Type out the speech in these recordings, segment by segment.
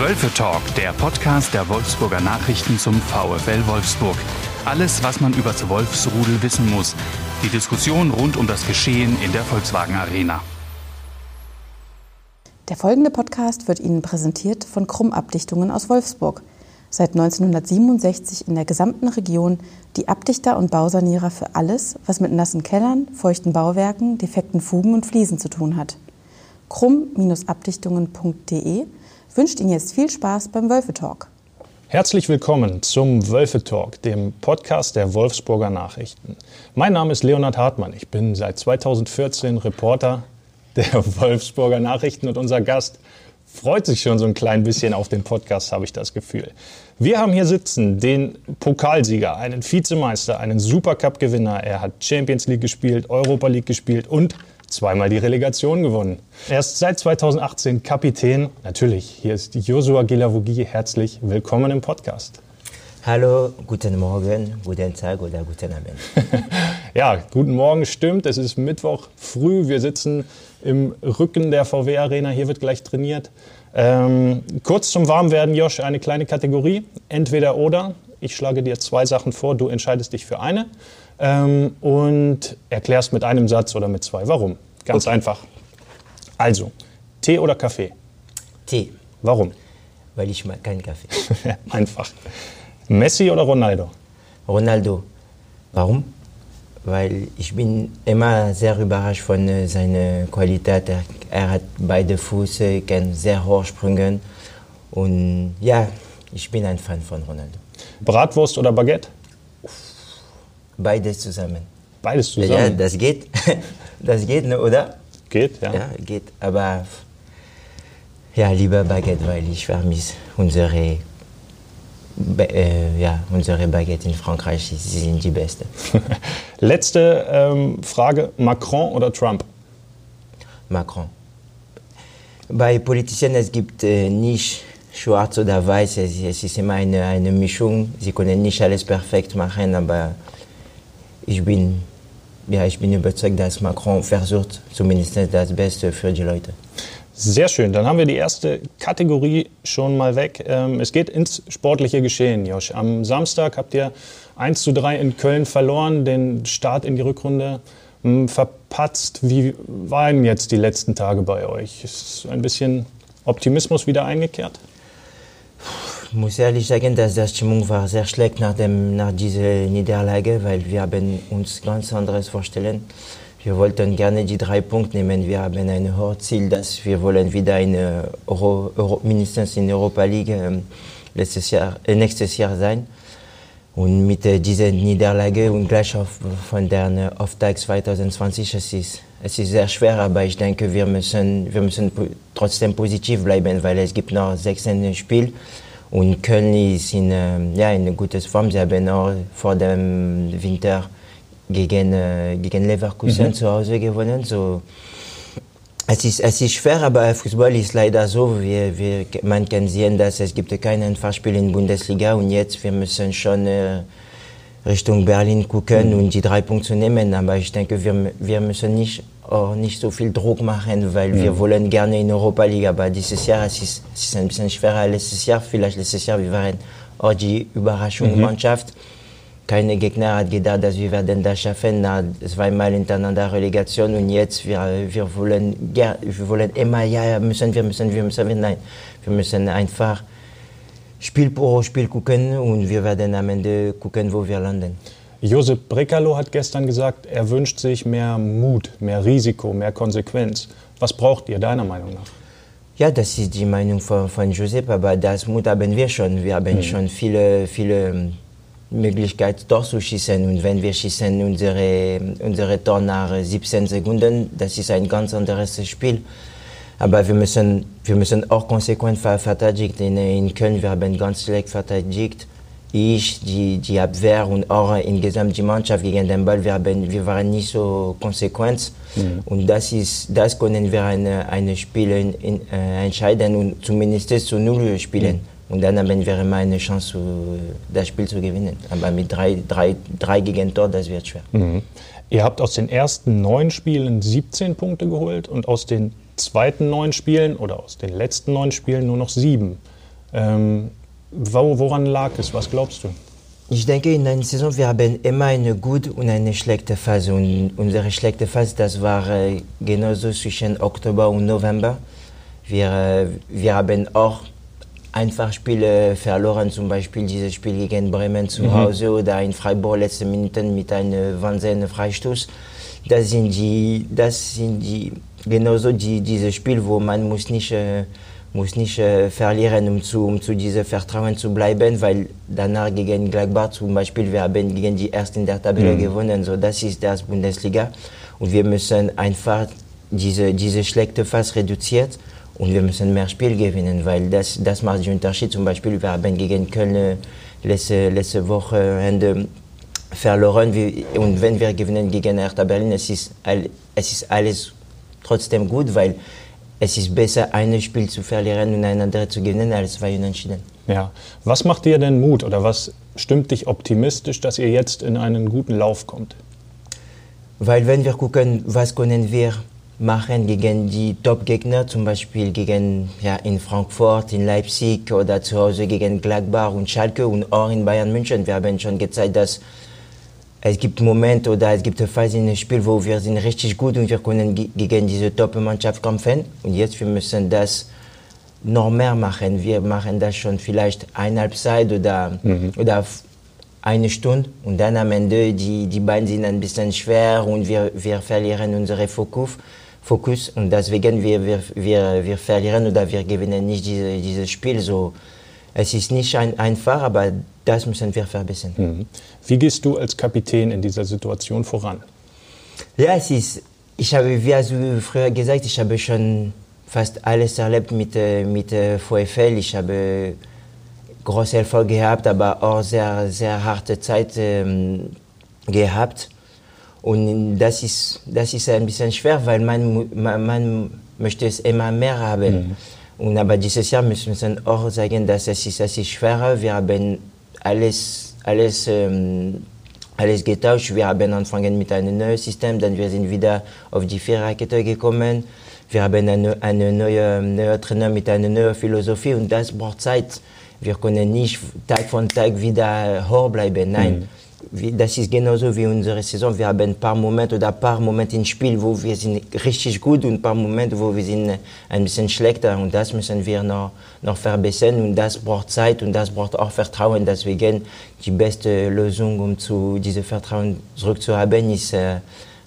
Wölfe Talk, der Podcast der Wolfsburger Nachrichten zum VfL Wolfsburg. Alles, was man über das Wolfsrudel wissen muss. Die Diskussion rund um das Geschehen in der Volkswagen Arena. Der folgende Podcast wird Ihnen präsentiert von Krumm-Abdichtungen aus Wolfsburg. Seit 1967 in der gesamten Region die Abdichter und Bausanierer für alles, was mit nassen Kellern, feuchten Bauwerken, defekten Fugen und Fliesen zu tun hat. Krumm-abdichtungen.de wünscht Ihnen jetzt viel Spaß beim Wölfe Talk. Herzlich willkommen zum Wölfe Talk, dem Podcast der Wolfsburger Nachrichten. Mein Name ist Leonhard Hartmann. Ich bin seit 2014 Reporter der Wolfsburger Nachrichten und unser Gast freut sich schon so ein klein bisschen auf den Podcast, habe ich das Gefühl. Wir haben hier sitzen den Pokalsieger, einen Vizemeister, einen Supercup-Gewinner. Er hat Champions League gespielt, Europa League gespielt und zweimal die Relegation gewonnen. Er ist seit 2018 Kapitän. Natürlich, hier ist Josua Gilavogi. Herzlich willkommen im Podcast. Hallo, guten Morgen, guten Tag oder guten Abend. ja, guten Morgen stimmt. Es ist Mittwoch früh. Wir sitzen im Rücken der VW Arena. Hier wird gleich trainiert. Ähm, kurz zum Warmwerden, Josh, eine kleine Kategorie. Entweder oder. Ich schlage dir zwei Sachen vor. Du entscheidest dich für eine ähm, und erklärst mit einem Satz oder mit zwei, warum. Ganz okay. einfach. Also, Tee oder Kaffee? Tee. Warum? Weil ich mag keinen Kaffee. einfach. Messi oder Ronaldo? Ronaldo. Warum? Weil ich bin immer sehr überrascht von äh, seiner Qualität. Er, er hat beide Füße, kann sehr hoch springen. Und ja, ich bin ein Fan von Ronaldo. Bratwurst oder Baguette? Beides zusammen. Beides zusammen? Ja, das geht. Das geht, ne, oder? Geht, ja. Ja, geht. Aber ja, lieber Baguette, weil ich vermisse unsere, äh, ja, unsere Baguette in Frankreich. Sie sind die beste. Letzte ähm, Frage: Macron oder Trump? Macron. Bei Politiciens es gibt äh, nicht schwarz oder weiß. Es, es ist immer eine, eine Mischung. Sie können nicht alles perfekt machen, aber ich bin, ja, ich bin überzeugt, dass Macron versucht, zumindest das Beste für die Leute. Sehr schön, dann haben wir die erste Kategorie schon mal weg. Ähm, es geht ins sportliche Geschehen, Josh. Am Samstag habt ihr 1 zu 3 in Köln verloren, den Start in die Rückrunde hm, verpatzt. Wie waren jetzt die letzten Tage bei euch? Ist ein bisschen Optimismus wieder eingekehrt? Muss ehrlich sagen, dass die Stimmung war sehr schlecht nach, dem, nach dieser Niederlage, weil wir haben uns ganz anderes vorstellen. Wir wollten gerne die drei Punkte nehmen. Wir haben ein Ziel, dass wir wollen wieder in Euro, Euro, mindestens in Europa League äh, letztes Jahr, äh, nächstes Jahr sein. Und mit äh, dieser Niederlage und gleich auf, von der Auftakt 2020, es ist, es ist sehr schwer, aber ich denke, wir müssen, wir müssen trotzdem positiv bleiben, weil es gibt noch 16 Spiele und Köln ist in, äh, ja, in guten Form. Sie haben auch vor dem Winter gegen, äh, gegen Leverkusen mhm. zu Hause gewonnen. So, es, ist, es ist schwer, aber Fußball ist leider so. Wir, wir, man kann sehen, dass es gibt kein Einfachspiel in der Bundesliga und jetzt wir müssen schon äh, Richtung Berlin gucken mhm. und die drei Punkte nehmen. Aber ich denke, wir, wir müssen nicht auch nicht so viel Druck machen, weil mhm. wir wollen gerne in Europa League, aber dieses Jahr es ist es ein bisschen schwerer als letztes Jahr. Vielleicht letztes Jahr wir waren auch die Überraschungsmannschaft. Mhm. Keine Gegner hat gedacht, dass wir werden das schaffen nach zweimal hintereinander Relegation und jetzt wir, wir wollen ja, wir wollen immer ja müssen wir müssen wir müssen nein wir müssen einfach Spiel pro Spiel gucken und wir werden am Ende gucken, wo wir landen. Josep Brekalo hat gestern gesagt, er wünscht sich mehr Mut, mehr Risiko, mehr Konsequenz. Was braucht ihr deiner Meinung nach? Ja, das ist die Meinung von, von Josep, aber das Mut haben wir schon. Wir haben mhm. schon viele, viele ähm, Möglichkeiten durchzuschießen und wenn wir schießen unsere, unsere Tor nach 17 Sekunden, das ist ein ganz anderes Spiel. Aber wir müssen, wir müssen auch konsequent verteidigen. In, in Köln wir haben ganz schlecht verteidigt ich, die, die Abwehr und auch insgesamt die Mannschaft gegen den Ball, wir, haben, wir waren nicht so konsequent. Mhm. Und das, ist, das können wir eine, eine Spiel in, in, äh, entscheiden und zumindest zu Null spielen. Mhm. Und dann haben wir immer eine Chance, das Spiel zu gewinnen. Aber mit drei, drei, drei Gegentor, das wird schwer. Mhm. Ihr habt aus den ersten neun Spielen 17 Punkte geholt und aus den zweiten neun Spielen oder aus den letzten neun Spielen nur noch sieben. Ähm, wo, woran lag es? Was glaubst du? Ich denke, in einer Saison, wir haben immer eine gute und eine schlechte Phase. Und unsere schlechte Phase, das war äh, genauso zwischen Oktober und November. Wir, äh, wir haben auch einfach Spiele verloren, zum Beispiel dieses Spiel gegen Bremen zu mhm. Hause oder in Freiburg letzte Minuten mit einem wahnsinnigen Freistoß. Das sind die, das sind die, genauso die, diese Spiele, wo man muss nicht äh, muss nicht äh, verlieren, um zu, um zu diesem Vertrauen zu bleiben, weil danach gegen Gladbach zum Beispiel, wir haben gegen die Ersten der Tabelle mhm. gewonnen, so das ist das Bundesliga und wir müssen einfach diese, diese schlechte Phase reduzieren und wir müssen mehr Spiel gewinnen, weil das, das macht den Unterschied. Zum Beispiel, wir haben gegen Köln äh, letzte, letzte Wochenende verloren und wenn wir gewinnen gegen Hertha Berlin, es ist, es ist alles trotzdem gut, weil es ist besser, ein Spiel zu verlieren und ein anderes zu gewinnen, als zwei Unentschieden. Ja. Was macht dir denn Mut oder was stimmt dich optimistisch, dass ihr jetzt in einen guten Lauf kommt? Weil wenn wir gucken, was können wir machen gegen die Top-Gegner, zum Beispiel gegen ja, in Frankfurt, in Leipzig oder zu Hause gegen Gladbach und Schalke und auch in Bayern München. Wir haben schon gezeigt, dass es gibt Momente oder es gibt Phasen in dem Spiel, wo wir sind richtig gut und wir können gegen diese Top-Mannschaft kämpfen. Und jetzt wir müssen das noch mehr machen. Wir machen das schon vielleicht eine Halbzeit oder, mhm. oder eine Stunde und dann am Ende die, die Beine sind ein bisschen schwer und wir, wir verlieren unseren Fokus. Fokus und deswegen wir, wir, wir, wir verlieren oder wir gewinnen nicht diese, dieses Spiel. So, es ist nicht ein, einfach, aber das müssen wir verbessern. Mhm. Wie gehst du als Kapitän in dieser Situation voran? Ja, es ist, ich habe, wie hast du früher gesagt, ich habe schon fast alles erlebt mit, äh, mit äh, VfL. Ich habe große Erfolge gehabt, aber auch sehr, sehr harte Zeit ähm, gehabt. Und das ist, das ist ein bisschen schwer, weil man, man, man möchte es immer mehr haben. Mhm. Und aber dieses Jahr müssen wir auch sagen, dass es ist, es ist schwerer. Wir haben alles, alles, ähm, alles getauscht. Wir haben angefangen mit einem neuen System, dann wir sind wieder auf die Viererkette gekommen. Wir haben eine, eine neue, neue Trainer mit einer neuen Philosophie und das braucht Zeit. Wir können nicht Tag von Tag wieder hoch bleiben. Nein. Mhm das ist genauso wie unsere Saison. Wir haben ein paar Momente oder ein paar Momente im Spiel, wo wir sind richtig gut und ein paar Momente, wo wir sind ein bisschen schlechter. Und das müssen wir noch, noch verbessern. Und das braucht Zeit und das braucht auch Vertrauen. Deswegen die beste Lösung, um zu diesem Vertrauen zurückzuhaben, ist äh,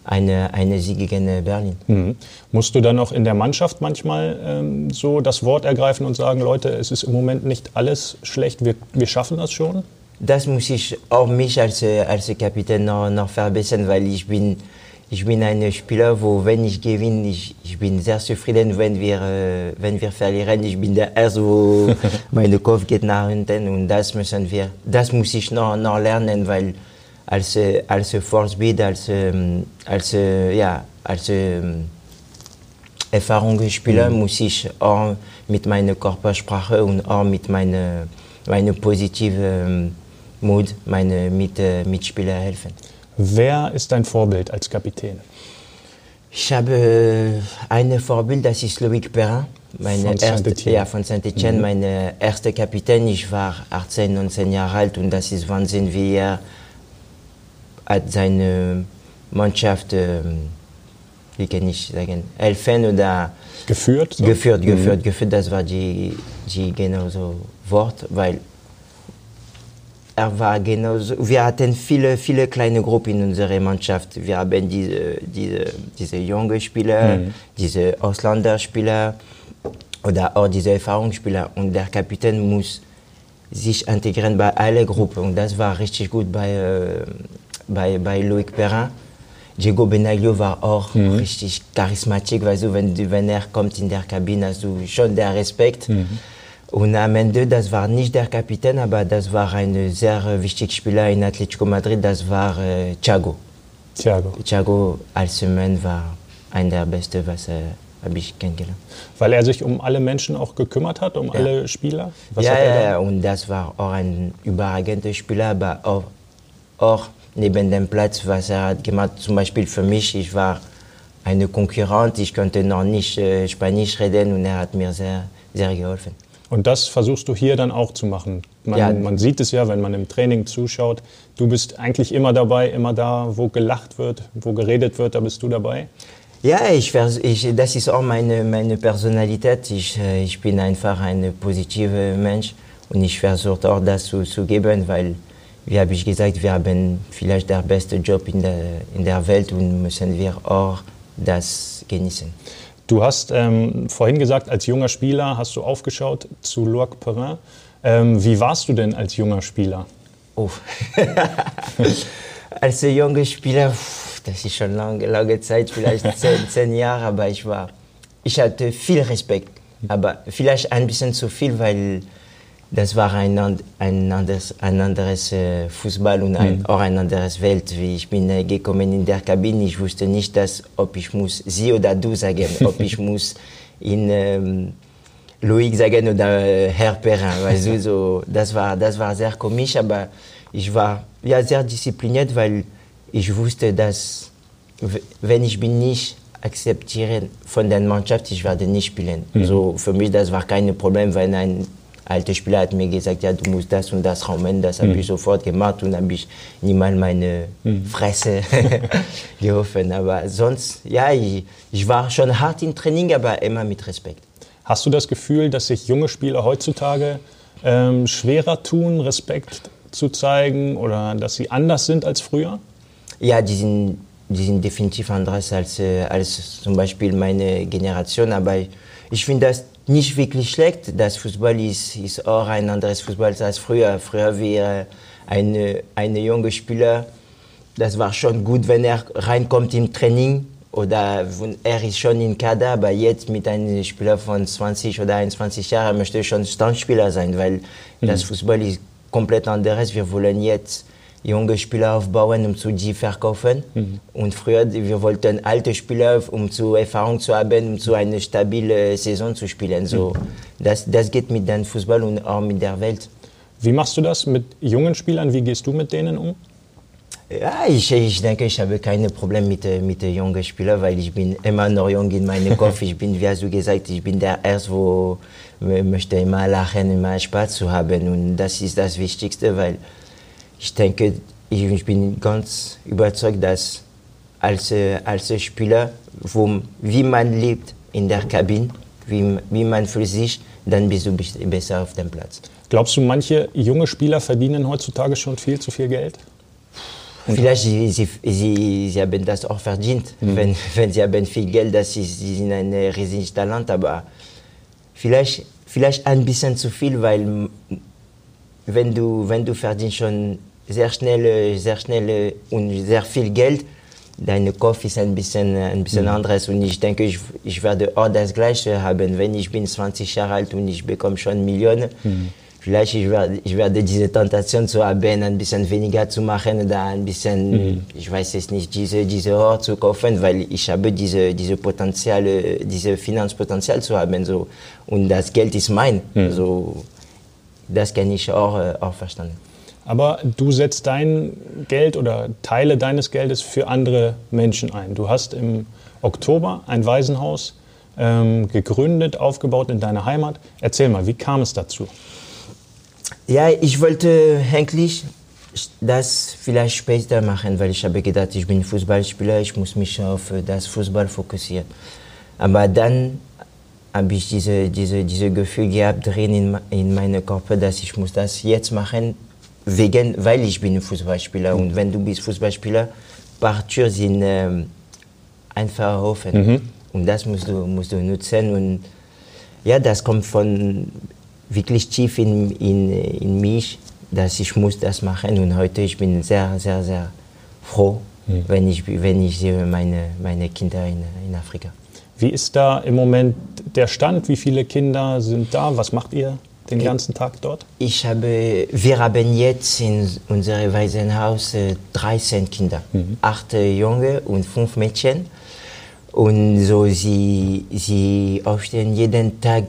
eine, eine Sieg gegen Berlin. Mhm. Musst du dann auch in der Mannschaft manchmal ähm, so das Wort ergreifen und sagen, Leute, es ist im Moment nicht alles schlecht, wir, wir schaffen das schon? Das muss ich auch mich als, als Kapitän noch, noch verbessern, weil ich bin, ich bin ein Spieler, wo wenn ich gewinne, ich, ich bin sehr zufrieden, wenn wir, wenn wir verlieren. Ich bin der Erste, wo mein Kopf geht nach unten und das müssen wir, das muss ich noch, noch lernen, weil als, als Forcebeat, als, als, ja, als Erfahrungsspieler mhm. muss ich auch mit meiner Körpersprache und auch mit meiner, meiner positiven Mut meine Mit Mitspieler helfen. Wer ist dein Vorbild als Kapitän? Ich habe äh, ein Vorbild, das ist Loïc Perrin. Meine von erste, ja, von Saint-Etienne, mhm. meine erste Kapitän. Ich war 18, 19 Jahre alt und das ist Wahnsinn, wie er hat seine Mannschaft, äh, wie kann ich sagen, helfen oder geführt. So? Geführt, geführt, mhm. geführt. Das war die, die genauso Wort, weil er war genauso. Wir hatten viele, viele kleine Gruppen in unserer Mannschaft. Wir haben diese, diese, diese jungen Spieler, mhm. diese Ausländerspieler oder auch diese Erfahrungsspieler. Und der Kapitän muss sich integrieren bei allen Gruppen. Und das war richtig gut bei, äh, bei, bei Loic Perrin. Diego Benaglio war auch mhm. richtig charismatisch, weil du, wenn, wenn er kommt in der Kabine, hast du schon den Respekt. Mhm. Und am Ende, das war nicht der Kapitän, aber das war ein sehr wichtiger Spieler in Atletico Madrid, das war äh, Thiago. Thiago. Thiago als Mann war einer der Besten, was äh, habe ich kennengelernt. Weil er sich um alle Menschen auch gekümmert hat, um ja. alle Spieler? Was ja, ja, und das war auch ein überragender Spieler, aber auch, auch neben dem Platz, was er hat gemacht, zum Beispiel für mich, ich war eine Konkurrent, ich konnte noch nicht äh, Spanisch reden und er hat mir sehr, sehr geholfen. Und das versuchst du hier dann auch zu machen. Man, Ja. man sieht es ja, wenn man im Training zuschaut. Du bist eigentlich immer dabei, immer da, wo gelacht wird, wo geredet wird, da bist du dabei. Ja, ich, ich, das ist auch meine, meine Personalität. Ich, äh, ich bin einfach ein positiver Mensch und ich versuche auch das zu, zu geben, weil, wie habe ich gesagt, wir haben vielleicht den besten Job in der, in der Welt und müssen wir auch das genießen. Du hast ähm, vorhin gesagt, als junger Spieler hast du aufgeschaut zu Loic Perrin. Ähm, wie warst du denn als junger Spieler? Oh. Als junger Spieler, das ist schon lange, lange Zeit, vielleicht zehn, zehn Jahre, aber ich war, ich hatte viel Respekt, aber vielleicht ein bisschen zu viel, weil das war ein, ein anderes, ein anderes äh, Fußball und ein, auch ein anderes Welt. Wie ich bin äh, gekommen in der Kabine, ich wusste nicht, dass, ob ich muss sie oder du sagen, ob ich muss in ähm, Loic sagen oder äh, Herr Perrin. Weißt du, so, das, war, das war sehr komisch, aber ich war ja, sehr diszipliniert, weil ich wusste, dass wenn ich bin nicht akzeptiere von der Mannschaft, ich werde nicht spielen. So, für mich das war kein Problem, wenn ein alter Spieler hat mir gesagt, ja, du musst das und das raumen, das habe ich sofort gemacht und habe ich niemals meine Fresse geholfen. Aber sonst, ja, ich, ich war schon hart im Training, aber immer mit Respekt. Hast du das Gefühl, dass sich junge Spieler heutzutage ähm, schwerer tun, Respekt zu zeigen oder dass sie anders sind als früher? Ja, die sind, die sind definitiv anders als, äh, als zum Beispiel meine Generation. Aber ich, ich finde das nicht wirklich schlecht. Das Fußball ist, ist auch ein anderes Fußball als früher. Früher wäre eine, eine junge Spieler, das war schon gut, wenn er reinkommt im Training oder er ist schon im Kader, aber jetzt mit einem Spieler von 20 oder 21 Jahren möchte ich schon Stammspieler sein, weil das Fußball ist komplett anderes. Wir wollen jetzt junge Spieler aufbauen, um zu die verkaufen. Und früher, wir wollten alte Spieler, um zu Erfahrung zu haben, um zu eine stabile Saison zu spielen. So, das, das geht mit dem Fußball und auch mit der Welt. Wie machst du das mit jungen Spielern? Wie gehst du mit denen um? Ja, ich, ich denke, ich habe keine Probleme mit, äh, mit den jungen Spielern, weil ich bin immer noch jung in meinem Kopf. Ich bin, wie hast du gesagt, ich bin der Erste, wo äh, möchte immer lachen, immer Spaß zu haben. Und das ist das Wichtigste, weil ich denke, ich, bin ganz überzeugt, dass als, äh, als Spieler, wo, wie man lebt in der Kabine, wie, wie man fühlt sich, dann bist du besser auf dem Platz. Glaubst du, manche junge Spieler verdienen heutzutage schon viel zu viel Geld? Vielleicht sie, sie, sie, sie haben das auch verdient, wenn, wenn sie haben viel Geld, das ist, sie sind ein äh, riesiges Talent, aber vielleicht, vielleicht ein bisschen zu viel, weil wenn du, wenn du verdienst schon sehr schnell, äh, sehr schnell äh, und sehr viel Geld, dein Kopf ist ein bisschen, äh, ein bisschen anderes und ich denke, ich, ich werde auch das Gleiche haben, wenn ich bin 20 Jahre alt und ich bekomme schon Millionen. Vielleicht ich werde, ich werde diese Tentation zu haben, ein bisschen weniger zu machen oder ein bisschen, ich weiß es nicht, diese, diese Ort zu kaufen, weil ich habe diese, diese Potenzial, diese Finanzpotenzial zu haben. So. Und das Geld ist mein. So, das kann ich auch, auch verstanden. Aber du setzt dein Geld oder Teile deines Geldes für andere Menschen ein. Du hast im Oktober ein Waisenhaus ähm, gegründet, aufgebaut in deiner Heimat. Erzähl mal, wie kam es dazu? Ja, ich wollte eigentlich das vielleicht später machen, weil ich habe gedacht, ich bin Fußballspieler, ich muss mich auf das Fußball fokussieren. Aber dann habe ich diese, diese, diese Gefühl gehabt drin in, in meinem Körper, dass ich muss das jetzt machen, wegen, weil ich bin Fußballspieler. Und wenn du bist Fußballspieler, paar Türen sind ähm, einfach offen. Und das musst du, musst du nutzen. Und ja, das kommt von wirklich tief in, in, in mich, dass ich muss das machen. Und heute ich bin sehr, sehr, sehr froh, wenn, ich, wenn ich sehe meine, meine Kinder in, in Afrika. Wie ist da im Moment der Stand? Wie viele Kinder sind da? Was macht ihr den ganzen Tag dort? Ich habe, wir haben jetzt in unserem Waisenhaus äh, 13 Kinder, acht äh, Junge und fünf Mädchen. Und so sie, sie aufstehen jeden Tag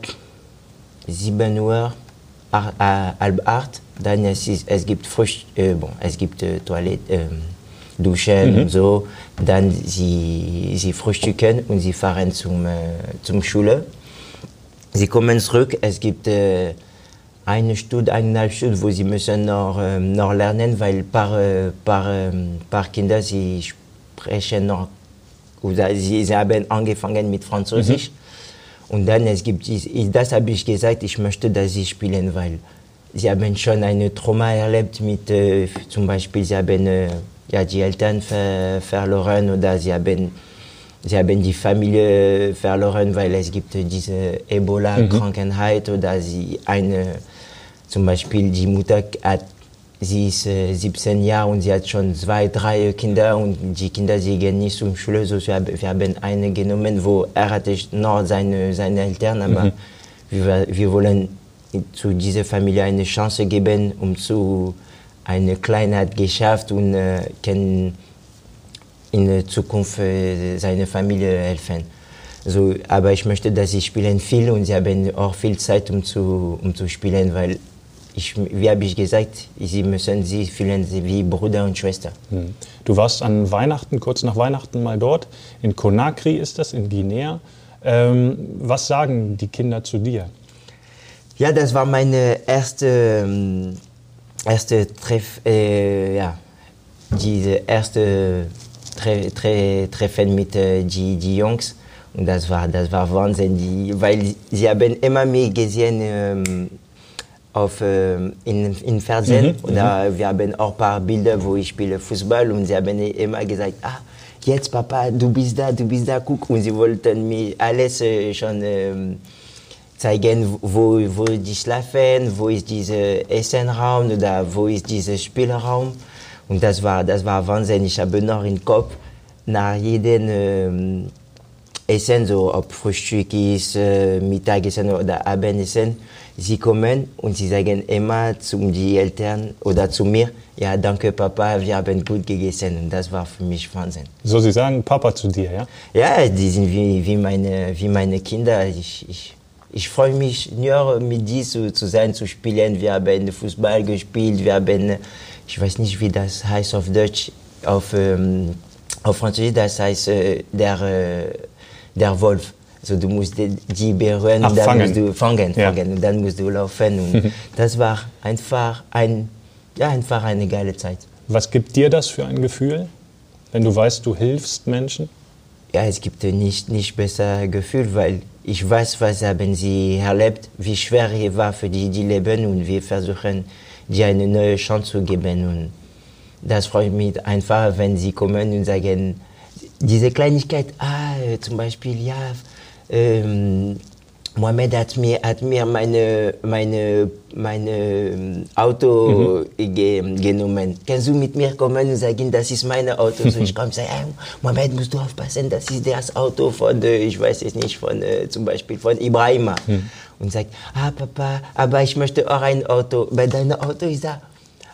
7 Uhr, äh, halb acht. Dann es, ist, es gibt Frühst äh, bon, es gibt äh, Toilette, ähm, Duschen und so. Dann sie, sie frühstücken und sie fahren zum, äh, zum Schule. sie kommen zurück. Es gibt äh, eine Stunde, eineinhalb Stunden, wo sie müssen noch, äh, noch lernen, weil ein paar, äh, paar, äh, paar Kinder, sie sprechen noch, oder sie, sie haben angefangen mit Französisch. Mhm. Und dann, es gibt, das habe ich gesagt, ich möchte, dass sie spielen, weil sie haben schon eine Trauma erlebt mit, äh, zum Beispiel, sie haben äh, ja, die Eltern ver verloren oder sie haben, sie haben die Familie verloren, weil es gibt diese Ebola-Krankheit mhm. oder sie eine, zum Beispiel die Mutter hat, sie ist äh, 17 Jahre und sie hat schon zwei, drei Kinder und die Kinder, sie gehen nicht zum Schule, so wir, wir haben eine genommen, wo er hatte noch seine, seine Eltern, aber mhm. wir, wir wollen zu dieser Familie eine Chance geben, um zu eine Kleinheit geschafft und äh, kann in der Zukunft äh, seiner Familie helfen. So, aber ich möchte, dass sie spielen viel und sie haben auch viel Zeit, um zu, um zu spielen, weil ich, wie habe ich gesagt, sie müssen sie fühlen wie Bruder und Schwester. Hm. Du warst an Weihnachten, kurz nach Weihnachten mal dort. In Conakry ist das, in Guinea. Ähm, was sagen die Kinder zu dir? Ja, das war meine erste, ähm, erste Treff, äh, ja, diese erste Tre Tre Treffen mit äh, die, die Jungs. Und das war, das war Wahnsinn, die, weil sie haben immer mehr gesehen ähm, auf, äh, in, in Fernsehen. Mhm, oder mhm. wir haben auch ein paar Bilder, wo ich spiele Fußball und sie haben immer gesagt, ah, jetzt Papa, du bist da, du bist da, guck. Und sie wollten mir alles äh, schon ähm, zeigen, wo, wo die schlafen, wo ist dieser Essenraum oder wo ist dieser Spielraum. Und das war, das war Wahnsinn. Ich habe noch im Kopf nach jedem ähm, Essen, so ob Frühstück ist, äh, Mittagessen oder Abendessen, sie kommen und sie sagen immer zu den Eltern oder zu mir, ja, danke Papa, wir haben gut gegessen. Und das war für mich Wahnsinn. So, sie sagen Papa zu dir, ja? Ja, die sind wie, wie, meine, wie meine Kinder. Ich, ich, ich freue mich nur mit dir zu, zu sein, zu spielen. Wir haben Fußball gespielt, wir haben, ich weiß nicht, wie das heißt auf Deutsch, auf, ähm, auf Französisch, das heißt äh, der, äh, der Wolf. Also du musst die berühren Ach, und dann fangen. musst du fangen, ja. fangen und dann musst du laufen. Und das war einfach, ein, ja, einfach eine geile Zeit. Was gibt dir das für ein Gefühl, wenn du weißt, du hilfst Menschen? Ja, es gibt nicht, nicht besser Gefühl, weil ich weiß, was haben sie erlebt, wie schwer es war für die, die leben und wir versuchen, dir eine neue Chance zu geben. Und das freut mich einfach, wenn sie kommen und sagen, diese Kleinigkeit, ah, zum Beispiel, ja, ähm, Mohamed hat mir, hat mir meine, meine, meine ähm, Auto mhm. ge, genommen. Kannst du mit mir kommen und sagen, das ist mein Auto? So ich komme und sage, hey, Mohamed, musst du aufpassen, das ist das Auto von, ich weiß es nicht, von äh, zum Beispiel von Ibrahima. Mhm. Und sagt, ah Papa, aber ich möchte auch ein Auto. Bei deinem Auto ist da,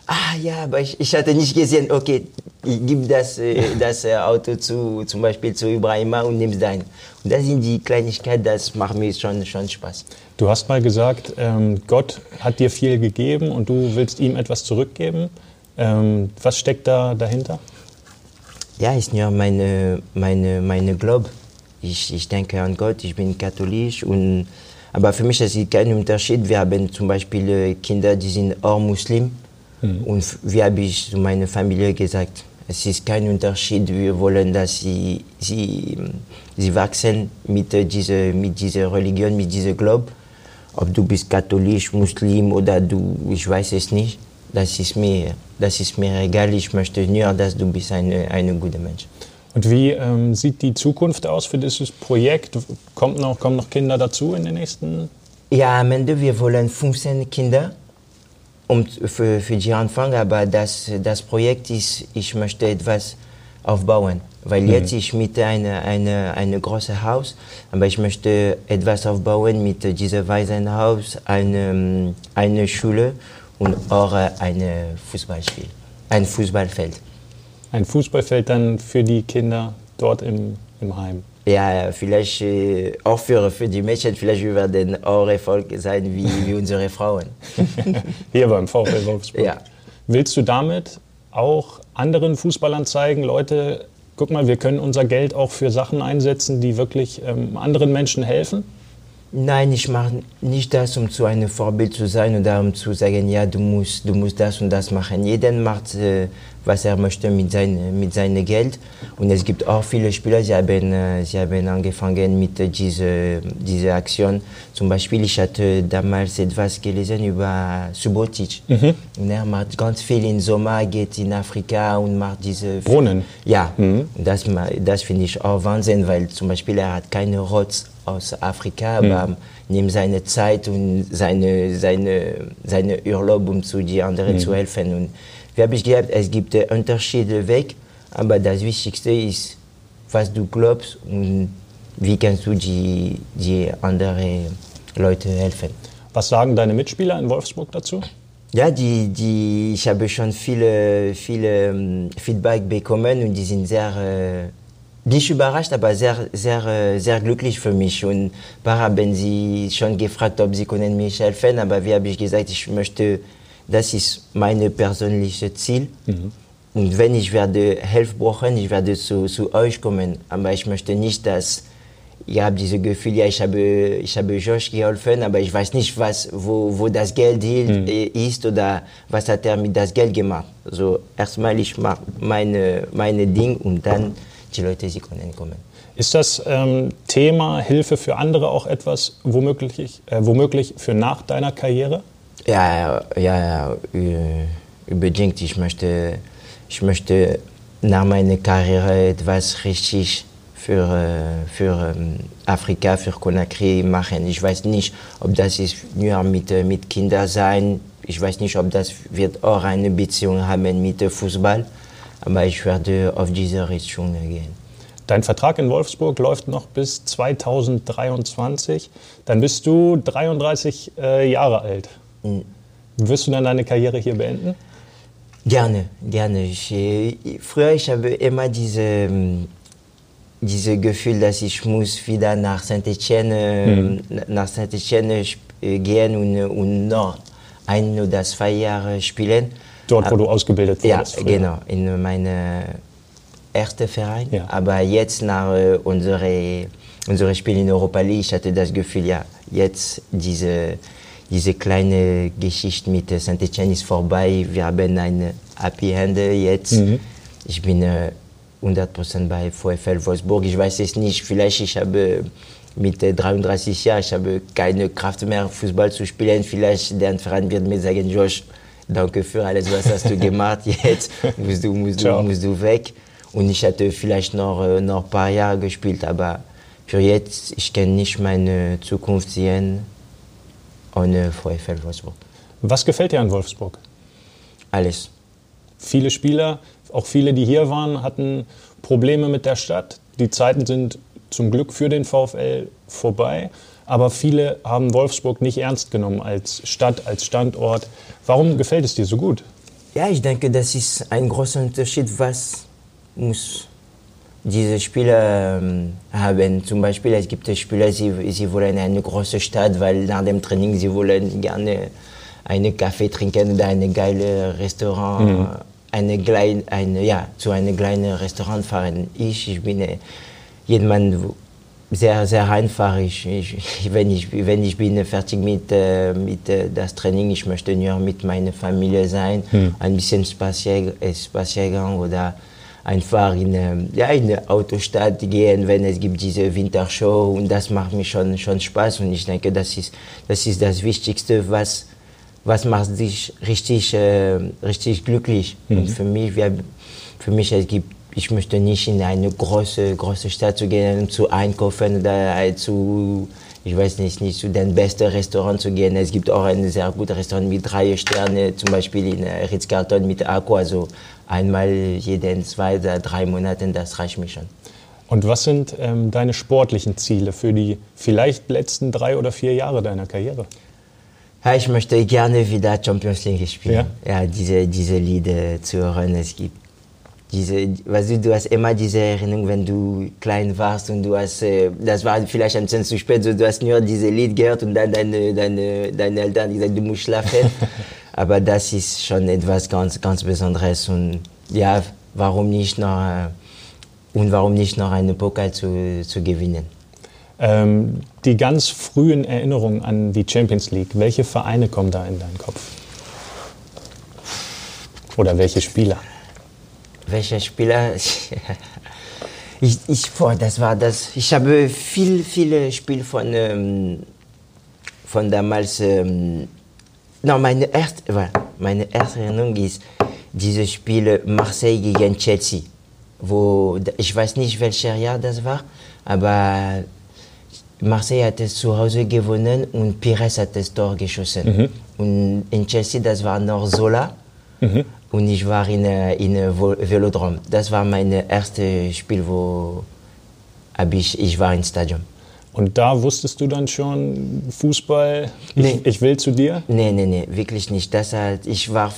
ah ja, aber ich, ich hatte nicht gesehen, okay, ich gebe das, äh, das äh, Auto zu, zum Beispiel zu Ibrahima und nimm dein. Und das sind die Kleinigkeiten, das macht mir schon, schon Spaß. Du hast mal gesagt, ähm, Gott hat dir viel gegeben und du willst ihm etwas zurückgeben. Ähm, was steckt da dahinter? Ja, ist nur meine, meine, meine Glaube. Ich, ich denke an Gott, ich bin katholisch und aber für mich ist es kein Unterschied. Wir haben zum Beispiel äh, Kinder, die sind auch Muslim. Mhm. Und wie habe ich zu meiner Familie gesagt, es ist kein Unterschied. Wir wollen, dass sie, sie, sie wachsen mit dieser, mit dieser Religion, mit diesem Glauben. Ob du bist katholisch, Muslim oder du, ich weiß es nicht. Das ist mir, das ist mir egal. Ich möchte nur, dass du bist ein eine gute Mensch. Und wie ähm, sieht die Zukunft aus für dieses Projekt? Kommt noch, kommen noch Kinder dazu in den nächsten? Ja, am Ende wir wollen 15 Kinder um, für, für die Anfang, aber das, das Projekt ist, ich möchte etwas aufbauen. Weil mhm. jetzt ich miete eine, eine, eine große Haus, aber ich möchte etwas aufbauen mit diesem Waisenhaus, eine, eine Schule und auch ein Fußballspiel, ein Fußballfeld. Ein Fußballfeld dann für die Kinder dort im, im Heim? Ja, vielleicht äh, auch für, für die Mädchen, vielleicht wir werden auch Erfolg sein wie, wie unsere Frauen. Hier beim VfL Wolfsburg. Ja. Willst du damit auch anderen Fußballern zeigen, Leute, guck mal, wir können unser Geld auch für Sachen einsetzen, die wirklich ähm, anderen Menschen helfen? Nein, ich mache nicht das, um zu einem Vorbild zu sein oder um zu sagen, ja, du musst, du musst das und das machen. Jeder macht, äh, was er möchte mit, sein, mit seinem Geld. Und es gibt auch viele Spieler, die haben, äh, sie haben angefangen mit dieser diese Aktion. Zum Beispiel, ich hatte damals etwas gelesen über Subotic. Mhm. Und er macht ganz viel im Sommer, geht in Afrika und macht diese... Brunnen? Ja, mhm. das, das finde ich auch Wahnsinn, weil zum Beispiel er hat keine Rotz aus Afrika, mhm. aber nimmt seine Zeit und seine, seine, seine Urlaub, um zu die anderen mhm. zu helfen. Und wie habe ich gehabt, es gibt Unterschiede weg, aber das Wichtigste ist, was du glaubst und wie kannst du die, die anderen Leute helfen. Was sagen deine Mitspieler in Wolfsburg dazu? Ja, die, die, ich habe schon viele, viele um, Feedback bekommen und die sind sehr äh, nicht überrascht, aber sehr, sehr, äh, sehr glücklich für mich. Und ein paar haben sie schon gefragt, ob sie können mich helfen, aber wie habe ich gesagt, ich möchte, das ist mein persönliches Ziel. Mhm. Und wenn ich werde Hilfe brauchen, ich werde zu, zu euch kommen. Aber ich möchte nicht, dass ihr habt dieses Gefühl, ja, ich habe, ich habe Josh geholfen, aber ich weiß nicht, was, wo, wo das Geld mhm. ist oder was hat er mit das Geld gemacht. Also erstmal ich mache meine, meine Ding und dann die Leute sie können kommen. Ist das ähm, Thema Hilfe für andere auch etwas womöglich, äh, womöglich für nach deiner Karriere? Ja, ja, ja, unbedingt. Ich möchte, ich möchte nach meiner Karriere etwas richtig für, äh, für ähm, Afrika, für Conakry machen. Ich weiß nicht, ob das ist nur mit, äh, mit Kindern sein. Ich weiß nicht, ob das wird auch eine Beziehung haben mit Fußball aber ich werde auf diese Richtung gehen. Dein Vertrag in Wolfsburg läuft noch bis 2023. Dann bist du 33 äh, Jahre alt. Mhm. Wirst du dann deine Karriere hier beenden? Gerne, gerne. Ich, äh, früher ich habe immer diese, ähm, diese Gefühl, dass ich muss wieder nach Saint-Etienne mhm. nach Saint-Etienne äh, gehen und, und noch ein oder zwei Jahre spielen. Dort, wo du ausgebildet wurdest? Ja, früher. genau, in meinem ersten Verein. Ja. Aber jetzt nach äh, unserem unsere Spiel in Europa League, ich hatte das Gefühl, ja, jetzt diese, diese kleine Geschichte mit Saint-Etienne ist vorbei. Wir haben ein Happy End jetzt. Mhm. Ich bin äh, 100% bei VfL Wolfsburg. Ich weiß es nicht, vielleicht ich habe mit 33 Jahren, ich habe keine Kraft mehr, Fußball zu spielen. Vielleicht der Verein wird mir sagen, Josh, Danke für alles, was hast du gemacht. Jetzt musst du, musst du, musst du weg. Und ich hatte vielleicht noch, äh, noch ein paar Jahre gespielt, aber für jetzt, ich kann nicht meine Zukunft sehen ohne VfL Wolfsburg. Was gefällt dir an Wolfsburg? Alles. Viele Spieler, auch viele, die hier waren, hatten Probleme mit der Stadt. Die Zeiten sind zum Glück für den VfL vorbei aber viele haben Wolfsburg nicht ernst genommen als Stadt, als Standort. Warum gefällt es dir so gut? Ja, ich denke, das ist ein großer Unterschied, was muss diese Spieler ähm, haben. Zum Beispiel, es gibt Spieler, sie, sie wollen eine große Stadt, weil nach dem Training sie wollen gerne einen Kaffee trinken oder ein geiles Restaurant, mhm. eine kleine, eine, ja, zu einem kleinen Restaurant fahren. Ich, ich bin äh, jemand, sehr, sehr einfach. Ich, ich, wenn, ich, wenn ich bin fertig mit, äh, mit äh, das Training, ich möchte nur mit meiner Familie sein, hm. ein bisschen Spazier, Spaziergang oder einfach in, äh, ja, in eine Autostadt gehen, wenn es gibt diese Wintershow und das macht mir schon, schon Spaß und ich denke, das ist das, ist das Wichtigste, was, was macht dich richtig, äh, richtig glücklich. Mhm. Und für mich, wir, für mich, es gibt ich möchte nicht in eine große, große Stadt zu gehen, zu einkaufen oder zu, ich weiß nicht, nicht zu den besten Restaurant zu gehen. Es gibt auch ein sehr gutes Restaurant mit drei Sternen, zum Beispiel in äh, Ritz-Carlton mit Aqua. Also einmal jeden zwei oder drei Monaten, das reicht mir schon. Und was sind ähm, deine sportlichen Ziele für die vielleicht letzten drei oder vier Jahre deiner Karriere? Ja, ich möchte gerne wieder Champions League spielen. Ja, ja diese, diese Lieder zu hören. Es gibt diese, weißt du, du hast immer diese Erinnerung, wenn du klein warst und du hast, äh, das war vielleicht ein bisschen zu spät, so, du hast nur diese Lied gehört und dann deine, deine, deine Eltern gesagt, du musst schlafen. Aber das ist schon etwas ganz, ganz Besonderes und ja, warum nicht noch, äh, und warum nicht noch einen Pokal zu, zu gewinnen? Ähm, die ganz frühen Erinnerungen an die Champions League, welche Vereine kommen da in deinen Kopf? Oder welche Spieler? Welche Spieler? ich, ich, boah, das war das. Ich habe viel, viele Spiele von, ähm, von damals. Ähm, no, meine erste, meine erste Erinnerung ist diese Spiele Marseille gegen Chelsea. Wo, ich weiß nicht, welches Jahr das war, aber Marseille hat es zu Hause gewonnen und Pires hat das Tor geschossen. Mhm. Und in Chelsea, das war noch Zola. Mhm. Und ich war in, in Velodrom. Das war mein erstes Spiel, wo ich, ich war im Stadion. Und da wusstest du dann schon, Fußball, ich, nee. ich will zu dir? Nein, nein, nein, wirklich nicht. Das halt, ich war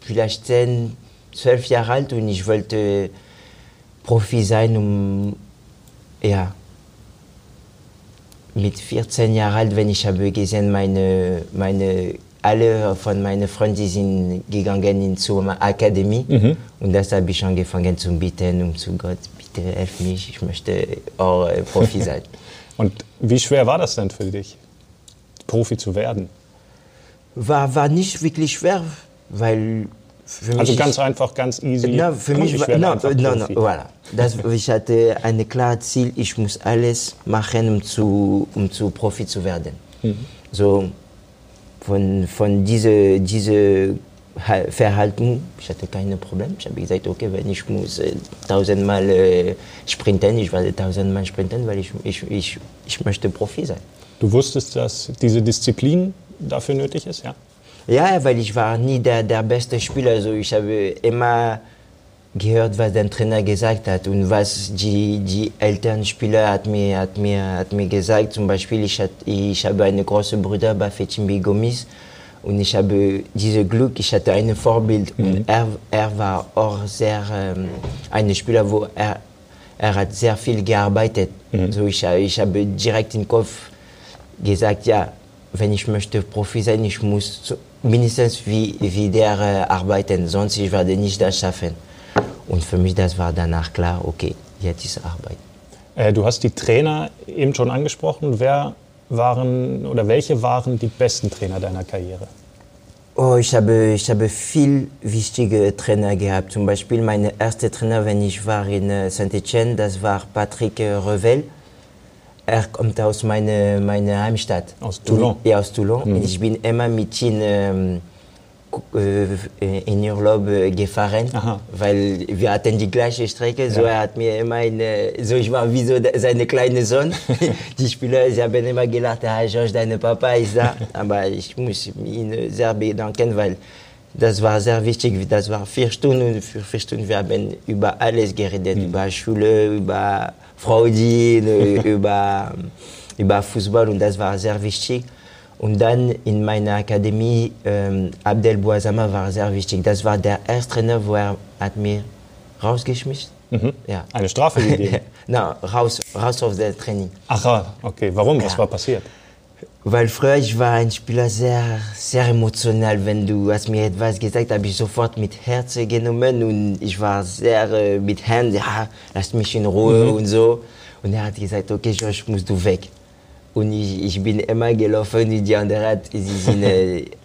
vielleicht 10, 12 Jahre alt und ich wollte Profi sein, um ja, mit 14 Jahren alt, wenn ich habe gesehen, meine, meine, alle von meinen Freunden sind gegangen in zur Akademie mhm. und das habe ich angefangen zu bitten, um zu Gott, bitte helf mich, ich möchte auch Profi sein. und wie schwer war das denn für dich, Profi zu werden? War, war nicht wirklich schwer, weil also ganz einfach, ganz easy. Na, für mich war, no, no, no, voilà. das, ich hatte ein klares Ziel, ich muss alles machen, um zu, um zu Profi zu werden. Mhm. So, von, von dieser diese Verhalten, ich hatte keine Probleme. Ich habe gesagt, okay, wenn ich muss äh, tausendmal äh, sprinten, ich werde tausendmal sprinten, weil ich, ich, ich, ich möchte Profi sein. Du wusstest, dass diese Disziplin dafür nötig ist, ja? Ja, weil ich war nie der, der beste Spieler. Also ich habe immer gehört, was der Trainer gesagt hat und was die, die Elternspieler hat mir, hat, mir, hat mir gesagt. Zum Beispiel, ich, hat, ich habe einen großen Bruder bei Fetimbi Gomis und ich habe dieses Glück, ich hatte ein Vorbild mhm. und er, er war auch sehr ähm, ein Spieler, wo er, er hat sehr viel gearbeitet. Mhm. Also ich, ich habe direkt im Kopf gesagt, ja, wenn ich möchte Profi sein, ich muss mindestens wie, wie der äh, arbeiten, sonst ich werde nicht das schaffen. Und für mich das war danach klar, okay, jetzt ist Arbeit. Äh, du hast die Trainer eben schon angesprochen. Wer waren oder welche waren die besten Trainer deiner Karriere? Oh, ich habe, ich habe viel wichtige Trainer gehabt. Zum Beispiel mein erster Trainer, wenn ich war in äh, Saint-Etienne, das war Patrick Revel er kommt aus meiner, meiner Heimstadt. Aus Toulon? Ja, aus Toulon. Mhm. Ich bin immer mit ihm ähm, äh, in Urlaub äh, gefahren, Aha. weil wir hatten die gleiche Strecke. So ja. er hat mir immer eine, so ich war wie so seine kleine Sohn. die Spieler, sie haben immer gelacht, ah, George, dein Papa ist da. Aber ich muss ihn sehr bedanken, weil das war sehr wichtig. Das war vier Stunden. Für vier Stunden wir haben über alles geredet, mhm. über Schule, über Fraudin, über, über Fußball und das war sehr wichtig. Und dann in meiner Akademie, ähm, Abdel Bouazama war sehr wichtig. Das war der erste Trainer, wo er hat mir rausgeschmissen. Mhm. Ja. Eine Strafe gegeben? Nein, raus, raus aus dem Training. Ach, okay. Warum? Was ja. war passiert? Weil früher ich war ein Spieler sehr, sehr emotional. Wenn du hast mir etwas gesagt, habe ich sofort mit Herz genommen und ich war sehr äh, mit Händen, ja, lass mich in Ruhe mhm. und so. Und er hat gesagt, okay, Josh, musst du weg. Und ich, ich bin immer gelaufen und die andere hat, sie sind,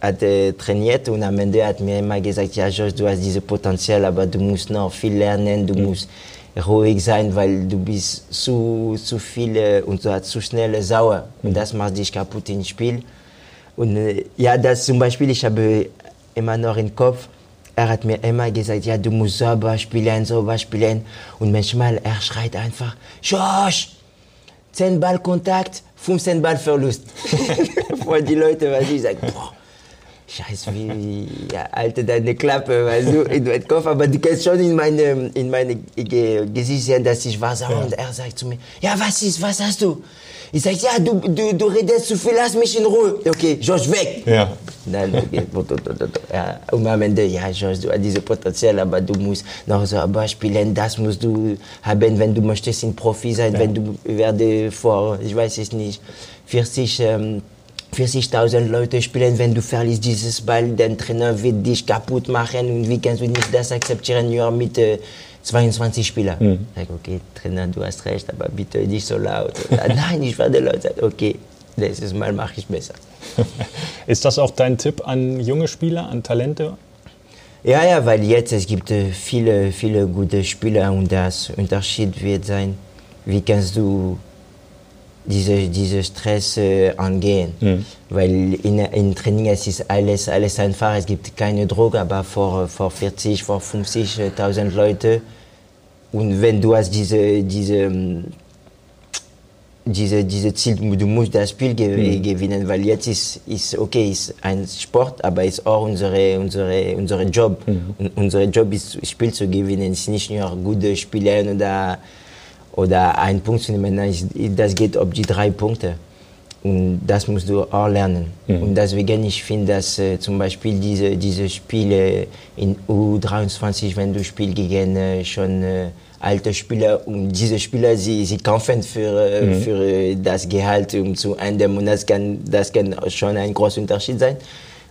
hat äh, trainiert und am Ende hat mir immer gesagt, ja, Josh, du hast dieses Potenzial, aber du musst noch viel lernen, du mhm. musst ruhig sein, weil du bist zu, zu viel und zu schnell sauer. Und mhm. das macht dich kaputt im Spiel. Und äh, ja, das zum Beispiel, ich habe immer noch im Kopf, er hat mir immer gesagt, ja, du musst sauber spielen, sauber spielen. Und manchmal, er schreit einfach, Josh, 10 Ball Kontakt, 15 Ball Verlust. Vor die Leute, weil ich sage, boah, Scheiße, wie, ja, Alter, deine Klappe, weißt du, in meinem Kopf, aber du kannst schon in meine, in meine Gesicht sehen, dass ich was habe. Ja. Und er sagt zu mir, ja, was ist, was hast du? Ich sage, ja, du, du, du redest zu viel, lass mich in Ruhe. Okay, George, weg. Ja. Dann, okay, ja, und am Ende, ja, George, du hast dieses Potenzial, aber du musst noch so aber spielen, das musst du haben, wenn du möchtest ein Profi sein, ja. wenn du werde vor, ich weiß es nicht, 40, ähm, 40.000 Leute spielen, wenn du verlierst dieses Ball, der Trainer wird dich kaputt machen und wie kannst du nicht das akzeptieren, nur mit, äh, 22 Spieler. Mhm. Ich sage, okay, Trainer, du hast recht, aber bitte nicht so laut. Nein, ich werde laut. Sage, okay, nächstes Mal mache ich besser. Ist das auch dein Tipp an junge Spieler, an Talente? Ja, ja, weil jetzt es gibt äh, viele, viele gute Spieler und das Unterschied wird sein, wie kannst du diese, diese Stress äh, angehen. Mhm. Weil in, in Training es ist alles, alles einfach, es gibt keine Druck, aber vor, vor 40, vor 50.000 Leute und wenn du hast diese, diese, ähm, diese, diese Ziel, du musst das Spiel ge mhm. gewinnen, weil jetzt ist, ist okay, ist ein Sport, aber ist auch unsere, unsere, unsere Job. Mhm. Und unser Job ist, Spiel zu gewinnen, es ist nicht nur gute Spiele oder oder einen Punkt zu nehmen. Das geht um die drei Punkte. Und das musst du auch lernen. Mhm. Und deswegen, ich finde, dass äh, zum Beispiel diese, diese Spiele in U23, wenn du spielst gegen äh, schon äh, alte Spieler und diese Spieler, sie, sie kämpfen für, äh, mhm. für äh, das Gehalt um zu enden und das kann, das kann schon ein großer Unterschied sein,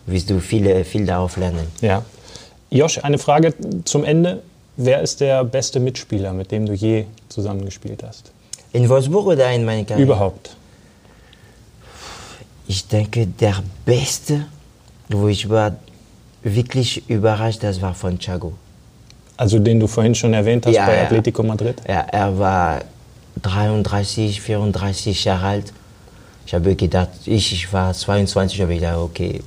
wirst du viel, viel darauf lernen. Ja. Josh, eine Frage zum Ende. Wer ist der beste Mitspieler, mit dem du je zusammengespielt hast? In Wolfsburg oder in meiner Karriere? Überhaupt. Ich denke, der beste, wo ich war wirklich überrascht, das war von Thiago. Also den du vorhin schon erwähnt hast ja, bei ja. Atletico Madrid? Ja, er war 33, 34 Jahre alt. Ich habe gedacht, ich, ich war 22, habe ich gedacht, okay,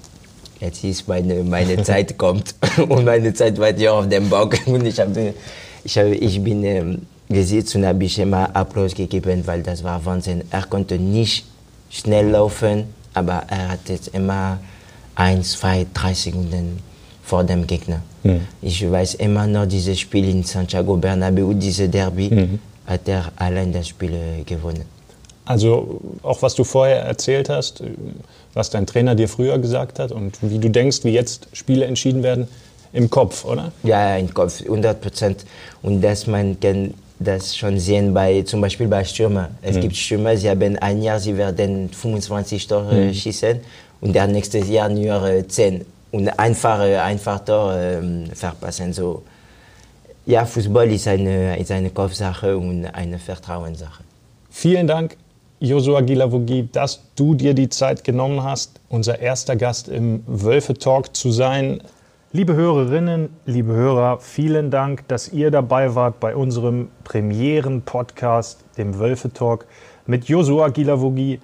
jetzt ist meine, meine Zeit kommt und meine Zeit war ja auf dem Bock und ich, habe, ich, habe, ich bin ähm, gesetzt und habe ich immer Applaus gegeben, weil das war Wahnsinn. Er konnte nicht schnell laufen, aber er hat jetzt immer ein, zwei, drei Sekunden vor dem Gegner. Mhm. Ich weiß immer noch dieses Spiel in Santiago Bernabeu, dieses Derby, mhm. hat er allein das Spiel äh, gewonnen. Also auch was du vorher erzählt hast, was dein Trainer dir früher gesagt hat und wie du denkst, wie jetzt Spiele entschieden werden, im Kopf, oder? Ja, im Kopf, 100 Prozent. Und das man kann das schon sehen bei zum Beispiel bei Stürmer. Es mhm. gibt Stürmer, sie haben ein Jahr, sie werden 25 Tore mhm. schießen und der nächste Jahr nur 10 und einfach einfach Tor äh, verpassen. So ja, Fußball ist eine, ist eine Kopfsache und eine Vertrauenssache. Vielen Dank Josua Gilavogi, dass du dir die Zeit genommen hast, unser erster Gast im Wölfe Talk zu sein. Liebe Hörerinnen, liebe Hörer, vielen Dank, dass ihr dabei wart bei unserem Premieren-Podcast, dem Wölfe Talk mit Josua Gilavogi.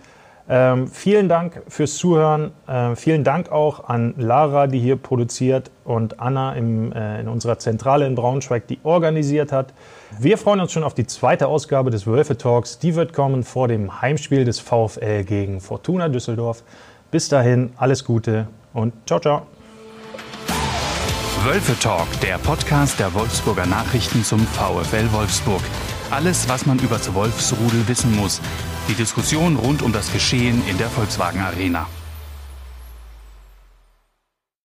Ähm, vielen Dank fürs Zuhören. Ähm, vielen Dank auch an Lara, die hier produziert, und Anna im, äh, in unserer Zentrale in Braunschweig, die organisiert hat. Wir freuen uns schon auf die zweite Ausgabe des Wölfe Talks. Die wird kommen vor dem Heimspiel des VfL gegen Fortuna Düsseldorf. Bis dahin, alles Gute und ciao, ciao. Wölfe Talk, der Podcast der Wolfsburger Nachrichten zum VfL Wolfsburg. Alles, was man über das Wolfsrudel wissen muss. Die Diskussion rund um das Geschehen in der Volkswagen Arena.